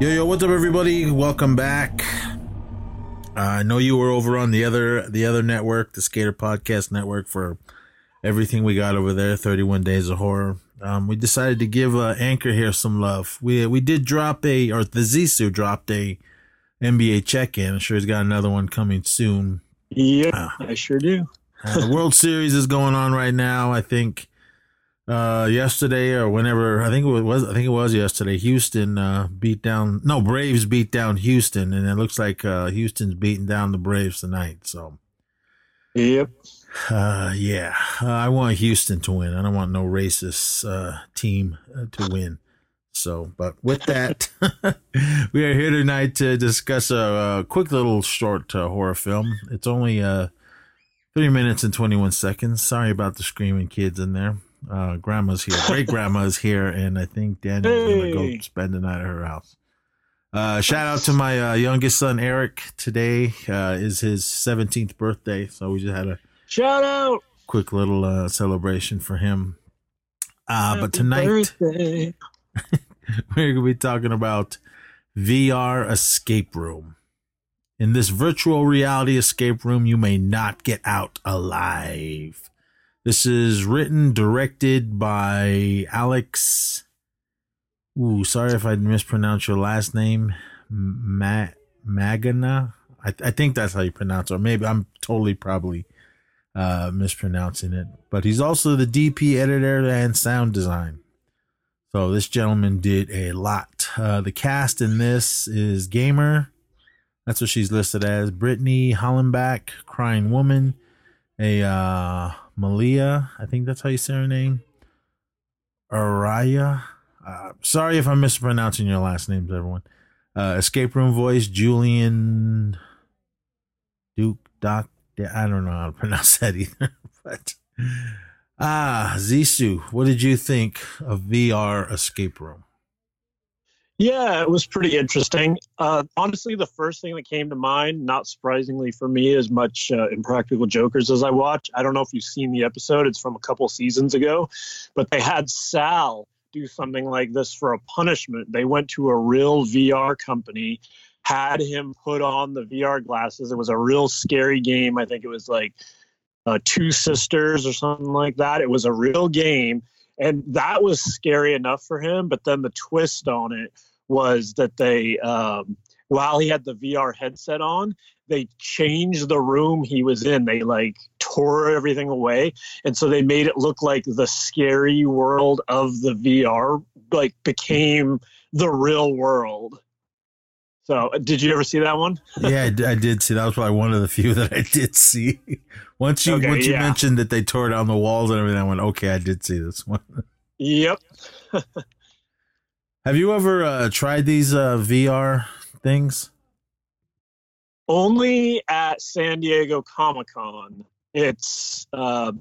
Yo, yo, what's up, everybody? Welcome back. Uh, I know you were over on the other the other network, the Skater Podcast Network, for everything we got over there. Thirty One Days of Horror. Um, we decided to give uh, Anchor here some love. We we did drop a, or the Zisu dropped a NBA check in. I'm sure he's got another one coming soon. Yeah, uh, I sure do. uh, the World Series is going on right now. I think uh, yesterday or whenever I think it was I think it was yesterday. Houston uh, beat down no Braves beat down Houston, and it looks like uh, Houston's beating down the Braves tonight. So, yep. Uh, yeah, uh, I want Houston to win. I don't want no racist uh, team uh, to win. So, but with that, we are here tonight to discuss a, a quick little short uh, horror film. It's only uh, three minutes and 21 seconds. Sorry about the screaming kids in there uh, grandma's here, great grandma's here, and I think Daniel's hey. gonna go spend the night at her house. Uh, shout out to my uh, youngest son Eric. Today uh, is his 17th birthday, so we just had a shout out, quick little uh, celebration for him. Uh, but tonight we're gonna be talking about VR escape room. In this virtual reality escape room, you may not get out alive. This is written, directed by Alex. Ooh, sorry if I mispronounced your last name. Ma- Magana. I, I think that's how you pronounce it. Or maybe I'm totally probably uh, mispronouncing it. But he's also the DP editor and sound design. So this gentleman did a lot. Uh, the cast in this is Gamer. That's what she's listed as. Brittany Hollenbach, Crying Woman. A uh, Malia. I think that's how you say her name. Araya. Uh, sorry if I'm mispronouncing your last names, everyone. Uh, escape room voice Julian Duke Doc. I don't know how to pronounce that either. but ah, Zisu, what did you think of VR escape room? Yeah, it was pretty interesting. Uh, honestly, the first thing that came to mind, not surprisingly for me, as much uh, Impractical Jokers as I watch. I don't know if you've seen the episode; it's from a couple seasons ago, but they had Sal do something like this for a punishment. They went to a real VR company, had him put on the VR glasses. It was a real scary game. I think it was like uh, Two Sisters or something like that. It was a real game. And that was scary enough for him, but then the twist on it was that they um, while he had the VR headset on, they changed the room he was in. They like tore everything away, and so they made it look like the scary world of the VR like became the real world. So, did you ever see that one? yeah, I, did see. That was probably one of the few that I did see. Once you okay, once you yeah. mentioned that they tore down the walls and everything, I went, okay, I did see this one. Yep. Have you ever uh, tried these uh, VR things? Only at San Diego Comic Con. It's uh,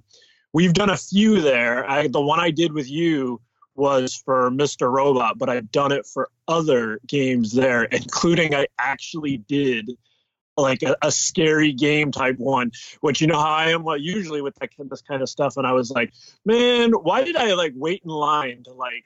we've done a few there. I, the one I did with you was for Mr. Robot, but I've done it for other games there, including I actually did like a, a, scary game type one, which you know how I am well, usually with that, this kind of stuff. And I was like, man, why did I like wait in line to like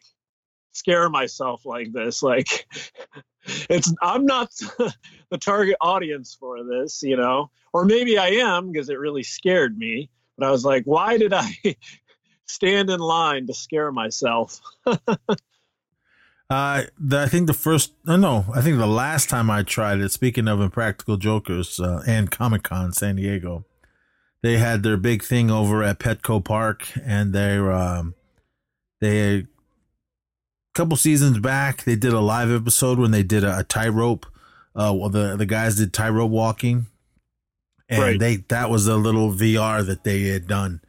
scare myself like this. Like it's I'm not the target audience for this, you know. Or maybe I am because it really scared me. But I was like, why did I stand in line to scare myself? Uh, the, I think the first, no, I think the last time I tried it, speaking of Impractical Jokers uh, and Comic Con San Diego, they had their big thing over at Petco Park and they, um, they couple seasons back, they did a live episode when they did a, a tightrope. Uh, well, the the guys did tightrope walking, and right. they that was a little VR that they had done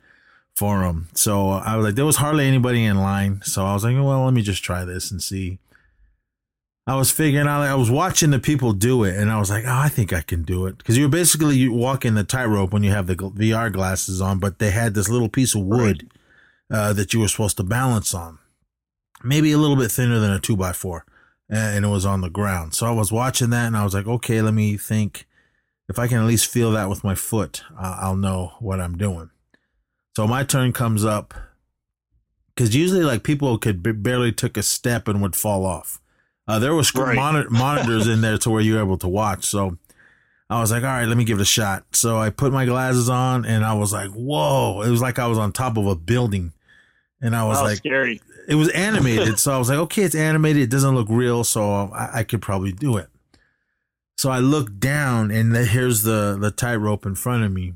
for them. So I was like, there was hardly anybody in line. So I was like, well, let me just try this and see. I was figuring out, I was watching the people do it, and I was like, oh, I think I can do it. Because you're basically walking the tightrope when you have the VR glasses on, but they had this little piece of wood right. uh, that you were supposed to balance on maybe a little bit thinner than a two by four, and it was on the ground. So I was watching that, and I was like, okay, let me think. If I can at least feel that with my foot, I'll know what I'm doing. So my turn comes up because usually like people could barely took a step and would fall off. Uh, there was Right. moni- monitors in there to where you were able to watch. So I was like, all right, let me give it a shot. So I put my glasses on and I was like, whoa! It was like I was on top of a building, and I was like, scary. It was animated. so I was like, okay, it's animated. It doesn't look real, so I, I could probably do it. So I looked down, and the, here's the the tightrope in front of me,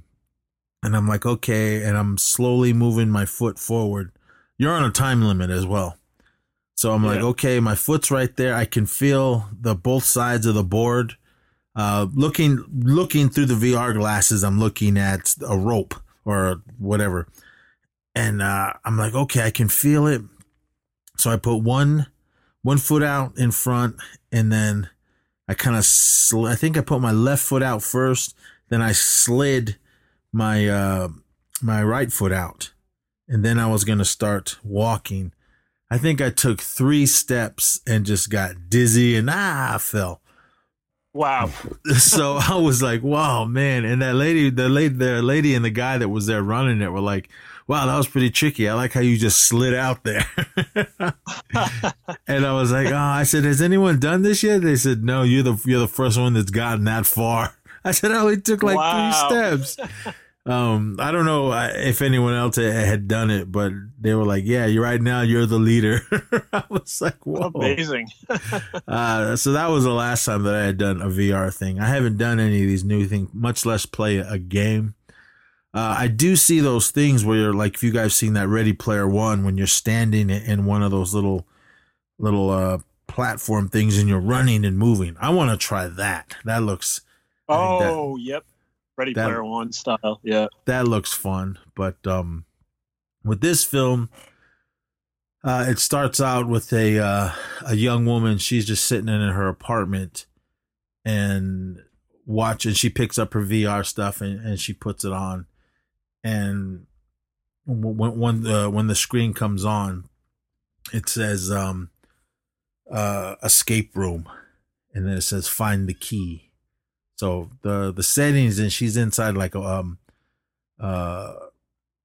and I'm like, okay, and I'm slowly moving my foot forward. You're on a time limit as well, so I'm like, okay, my foot's right there. I can feel the both sides of the board. Uh, looking looking through the VR glasses, I'm looking at a rope or whatever, and uh, I'm like, okay, I can feel it. So I put one one foot out in front, and then I kind of sl- I think I put my left foot out first, then I slid my uh, my right foot out, and then I was gonna start walking. I think I took three steps and just got dizzy and ah, I fell. Wow. so I was like, "Wow, man!" And that lady, the lady, the lady, and the guy that was there running it were like, "Wow, that was pretty tricky. I like how you just slid out there." and I was like, "Oh," I said, "Has anyone done this yet?" They said, "No, you're the you're the first one that's gotten that far." I said, "I only took like Wow. three steps." Um, I don't know uh, if anyone else had- had done it, but they were like, "Yeah, you're right now. You're the leader." I was like, "Whoa!" Amazing. Uh, so that was the last time that I had done a VR thing. I haven't done any of these new things, much less play a game. Uh, I do see those things where you're like, if you guys seen that Ready Player One, when you're standing in one of those little, little uh, platform things and you're running and moving. I want to try that. That looks think that- Oh, yep. Ready that- Player One style. Yeah. that looks fun. But um, with this film, uh, it starts out with a uh, a young woman. She's just sitting in her apartment and watching. She picks up her VR stuff and, and she puts it on. And when when the when the screen comes on, it says um, uh, escape room, and then it says find the key. So the the settings and she's inside like a um uh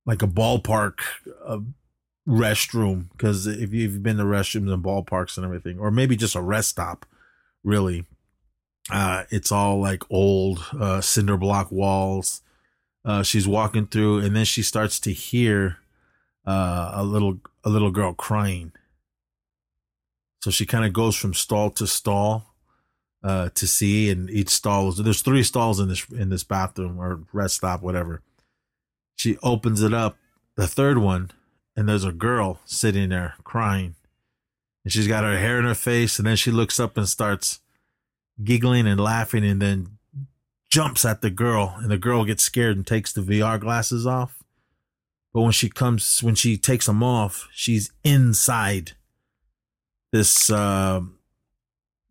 like a ballpark uh, restroom because if you- if you've been to restrooms and ballparks and everything or maybe just a rest stop really uh it's all like old uh cinder block walls uh she's walking through and then she starts to hear uh a little a little girl crying so she kind of goes from stall to stall uh, to see, and each stall is there's three stalls in this in this bathroom or rest stop, whatever. She opens it up, the third one, and there's a girl sitting there crying, and she's got her hair in her face, and then she looks up and starts giggling and laughing, and then jumps at the girl, and the girl gets scared and takes the VR glasses off. But when she comes, when she takes them off, she's inside this. Uh,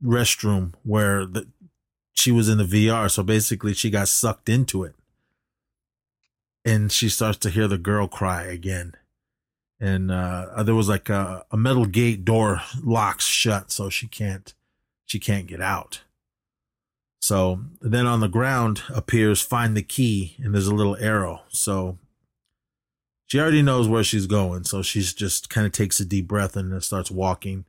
restroom where the, she was in the VR. So basically, she got sucked into it. And she starts to hear the girl cry again. And uh, there was like a, a metal gate door locks shut, so she can't she can't get out. So then on the ground appears find the key, and there's a little arrow. So she already knows where she's going, so she's just kind of takes a deep breath and then starts walking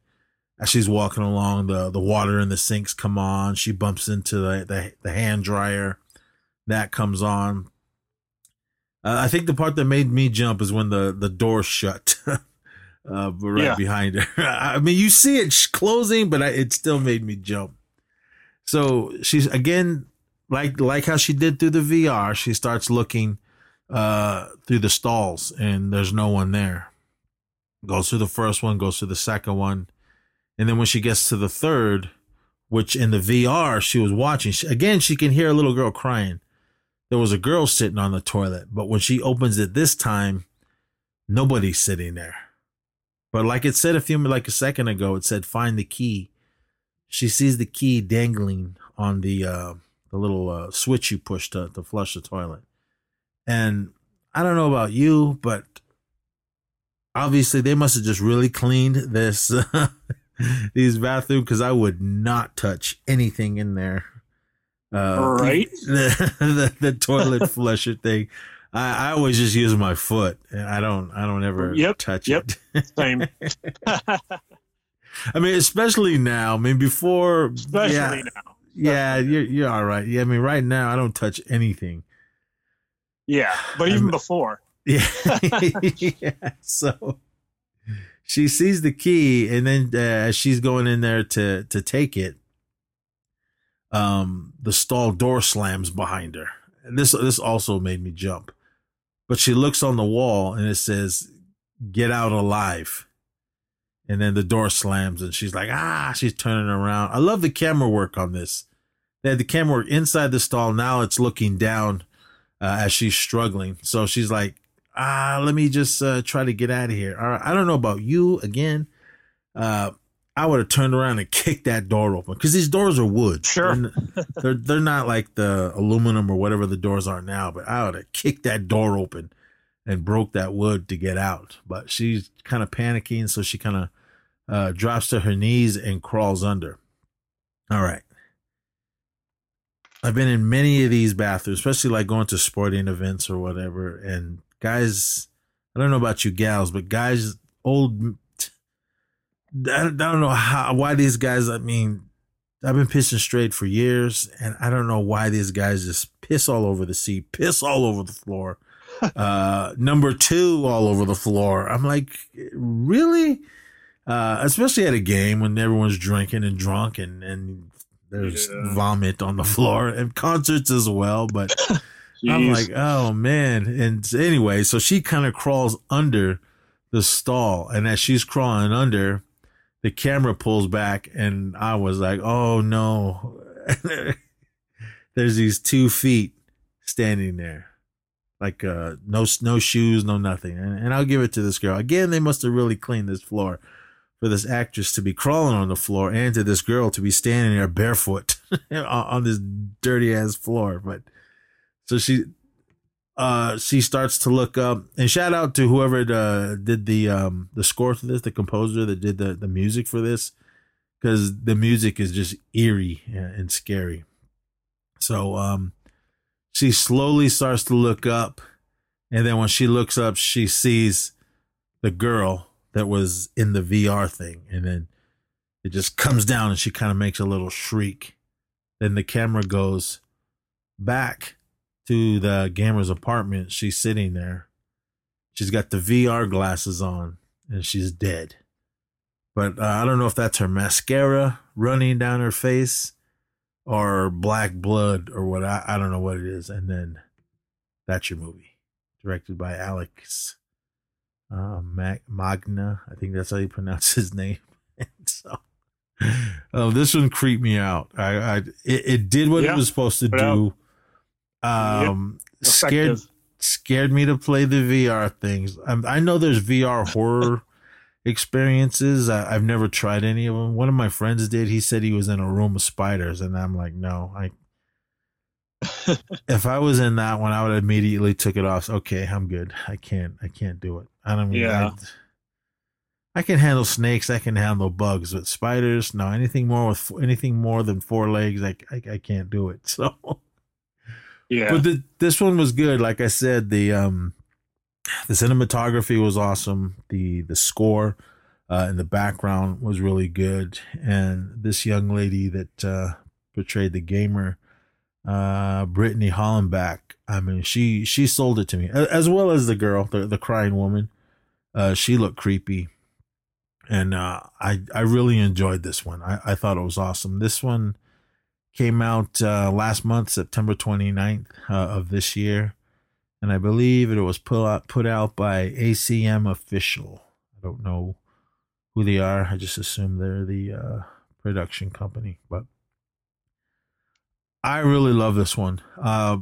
as she's walking along, the the water in the sinks come on. She bumps into the the, the hand dryer, that comes on. Uh, I think the part that made me jump is when the the door shut, uh, right Yeah. behind her. I mean, you see it closing, but I, it still made me jump. So she's again like like how she did through the VR. She starts looking uh through the stalls, and there's no one there. Goes through the first one, goes through the second one. And then when she gets to the third, which in the VR she was watching, she, again, she can hear a little girl crying. There was a girl sitting on the toilet, but when she opens it this time, nobody's sitting there. But like it said a few, like a second ago, it said find the key. She sees the key dangling on the uh, the little uh, switch you push to to flush the toilet. And I don't know about you, but obviously they must have just really cleaned this these bathrooms because I would not touch anything in there. Uh, Right. The, the, the toilet flusher thing. I, I always just use my foot. I don't. I don't ever Yep, touch yep. it. Same. I mean, especially now. I mean, before, Especially yeah, now. yeah, you're you're all right. Yeah, I mean, right now I don't touch anything. Yeah, but even I'm- before. Yeah. yeah. So she sees the key, and then uh, she's going in there to to take it, um, the stall door slams behind her. And this this also made me jump. But she looks on the wall, and it says, "Get out alive." And then the door slams, and she's like, "Ah!" She's turning around. I love the camera work on this. They had the camera work inside the stall. Now it's looking down uh, as she's struggling. So she's like, ah, let me just uh, try to get out of here. All right. I don't know about you again. Uh, I would have turned around and kicked that door open because these doors are wood. Sure. They're, they're, they're not like the aluminum or whatever the doors are now, but I would have kicked that door open and broke that wood to get out. But she's kind of panicking. So she kind of uh, drops to her knees and crawls under. All right. I've been in many of these bathrooms, especially like going to sporting events or whatever. And guys, I don't know about you gals, but guys, old, I don't know how, why these guys, I mean, I've been pissing straight for years, and I don't know why these guys just piss all over the seat, piss all over the floor. uh, number two all over the floor. I'm like, really? Uh, especially at a game when everyone's drinking and drunk and, and there's Yeah. vomit on the floor and concerts as well. But I'm like, oh man. And anyway, so she kind of crawls under the stall. And as she's crawling under, the camera pulls back. And I was like, oh no. There's these two feet standing there. Like uh no no shoes, no nothing. And, and I'll give it to this girl. Again, they must have really cleaned this floor for this actress to be crawling on the floor and to this girl to be standing there barefoot on, this dirty ass floor. But so she uh she starts to look up and shout out to whoever uh, did the um the score for this the composer that did the the music for this because the music is just eerie and scary so um she slowly starts to look up and then when she looks up she sees the girl that was in the VR thing and then it just comes down and she kind of makes a little shriek then the camera goes back to the gamer's apartment. She's sitting there. She's got the VR glasses on and she's dead. But uh, I don't know if that's her mascara running down her face or black blood or what. I, I don't know what it is. And then that's your movie, directed by Alex uh, Mag- Magna. I think that's how you pronounce his name. And so, oh, this one creeped me out. I, I it, it did what Yeah. it was supposed to do. Um, scared scared me to play the VR things. Um, I know there's VR horror experiences. I, I've never tried any of them. One of my friends did. He said he was in a room of spiders, and I'm like, no. I if I was in that one, I would immediately took it off. Okay, I'm good. I can't. I can't do it. I don't. Yeah. I, I can handle snakes. I can handle bugs, but spiders, no. Anything more with anything more than four legs, I I, I can't do it. So. Yeah. But the, this one was good. Like I said, the um, the cinematography was awesome. The the score uh, in the background was really good, and this young lady that uh, portrayed the gamer, uh, Brittany Hollenbach. I mean, she she sold it to me, as well as the girl, the the crying woman. Uh, she looked creepy, and uh, I I really enjoyed this one. I I thought it was awesome. This one came out uh, last month, September 29th uh, of this year. And I believe it was put out, put out by ACM Official. I don't know who they are. I just assume they're the uh, production company. But I really love this one. Uh,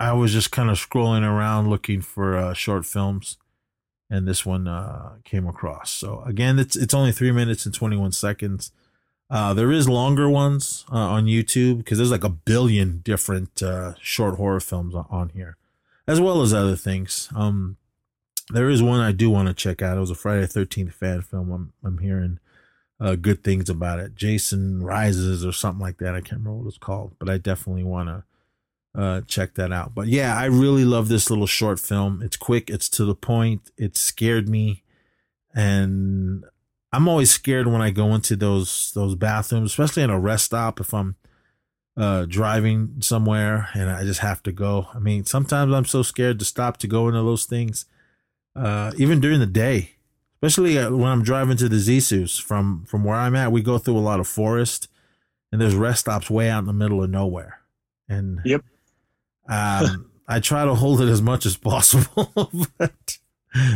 I was just kind of scrolling around looking for uh, short films. And this one uh, came across. So again, it's it's only three minutes and twenty one seconds. Uh, there is longer ones uh, on YouTube because there's like a billion different uh, short horror films on, here, as well as other things. Um, there is one I do want to check out. It was a Friday Thirteenth fan film. I'm I'm hearing uh, good things about it. Jason Rises or something like that. I can't remember what it's called, but I definitely want to uh, check that out. But yeah, I really love this little short film. It's quick. It's to the point. It scared me, and I'm always scared when I go into those those bathrooms, especially in a rest stop if I'm uh driving somewhere and I just have to go. I mean, sometimes I'm so scared to stop to go into those things. Uh even during the day, especially uh, when I'm driving to the Zisus from from where I'm at, we go through a lot of forest and there's rest stops way out in the middle of nowhere. And Yep. um I try to hold it as much as possible, but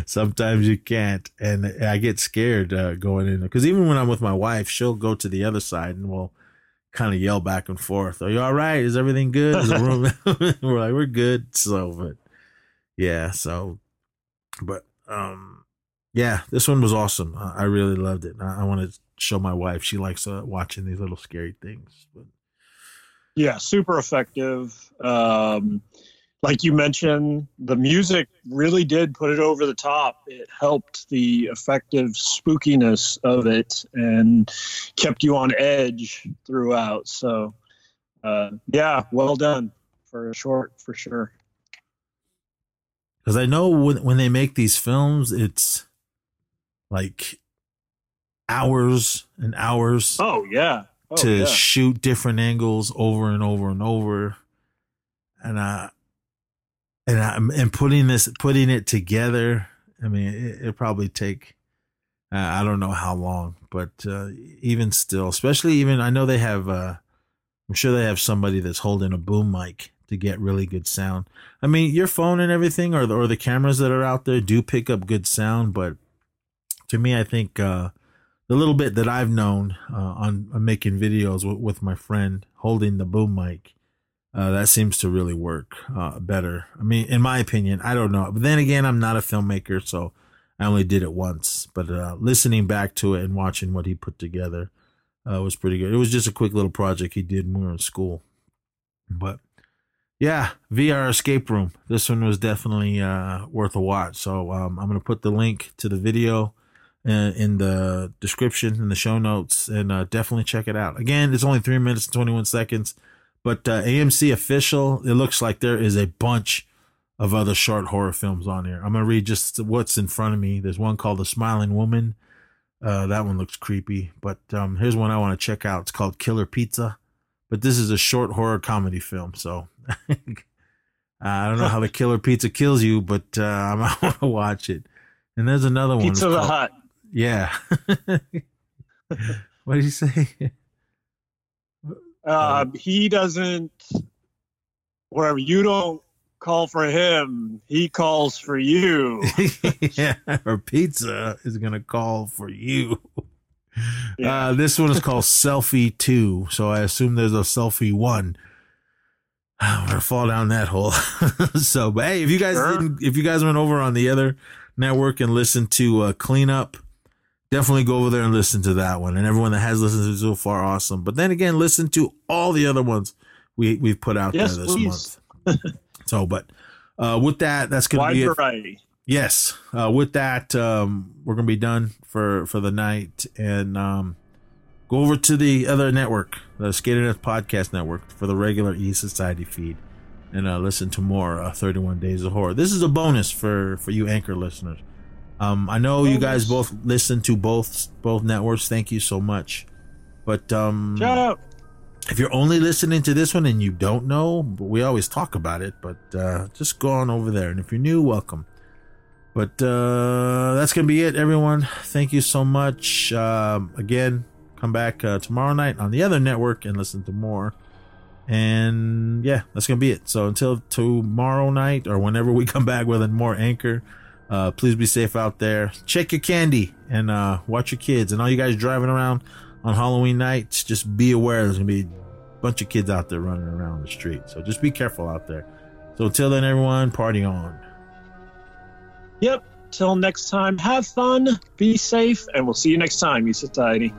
sometimes you can't. And i get scared uh, going in because even when i'm with my wife she'll go to the other side and we'll kind of yell back and forth are you all right? Is everything good? Is the room we're like we're good. So but yeah so but um yeah this one was awesome i, I really loved it i, I want to show my wife she likes uh, watching these little scary things but Yeah, super effective. Um, like you mentioned, the music really did put it over the top. It helped the effective spookiness of it and kept you on edge throughout. So, uh, yeah, well done for a short, for sure. Because I know when, when they make these films, it's like hours and hours Oh yeah, oh, to yeah. shoot different angles over and over and over, and uh, and I, and putting this putting it together. I mean, it, it probably take uh, I don't know how long, but uh, even still, especially even I know they have. Uh, I'm sure they have somebody that's holding a boom mic to get really good sound. I mean, your phone and everything, or the, or the cameras that are out there, do pick up good sound. But to me, I think uh, the little bit that I've known uh, on, on making videos with, with my friend holding the boom mic, uh, that seems to really work uh, better. I mean, in my opinion, I don't know. But then again, I'm not a filmmaker, so I only did it once. But uh, listening back to it and watching what he put together uh, was pretty good. It was just a quick little project he did when we were in school. But yeah, VR escape room. This one was definitely worth a watch. So um, I'm gonna put the link to the video uh, in the description in the show notes, and uh, definitely check it out. Again, it's only three minutes and 21 seconds, but uh, AMC official. It looks like there is a bunch of other short horror films on here. I'm gonna read just what's in front of me. There's one called The Smiling Woman. Uh, that one looks creepy, but um, here's one I want to check out. It's called Killer Pizza, but this is a short horror comedy film, so I don't know how the Killer Pizza kills you, but uh, I want to watch it. And there's another one. Pizza Hut. Yeah. what did you say? Uh, he doesn't. Whatever you don't call for him, he calls for you. yeah, or pizza is gonna call for you. Yeah. Uh, this one is called Selfie Two, so I assume there's a Selfie One. I'm gonna fall down that hole. so, but hey, if you guys Sure. didn't, if you guys went over on the other network and listened to uh, Cleanup, definitely go over there and listen to that one. And everyone that has listened to it so far, awesome. But then again, listen to all the other ones we we've put out Yes, there this please. month. so, but uh, with that, that's gonna Wide be it variety. yes uh, with that um, we're gonna be done for for the night and um, go over to the other network the skater Net podcast network for the regular e society feed and uh, listen to more uh, 31 days of horror this is a bonus for for you anchor listeners um, i know you guys both listen to both both networks thank you so much but um Shout out. if you're only listening to this one and you don't know, we always talk about it, but uh, just go on over there. And if you're new, welcome. But uh, that's going to be it, everyone. Thank you so much. Um, again, come back uh, tomorrow night on the other network and listen to more. And yeah, that's going to be it. So until tomorrow night or whenever we come back with a more anchor, uh, please be safe out there. Check your candy and uh, watch your kids. And all you guys driving around on Halloween nights, just be aware there's going to be a bunch of kids out there running around the street. So just be careful out there. So until then, everyone, party on. Yep. Till next time, have fun, be safe, and we'll see you next time, you Society.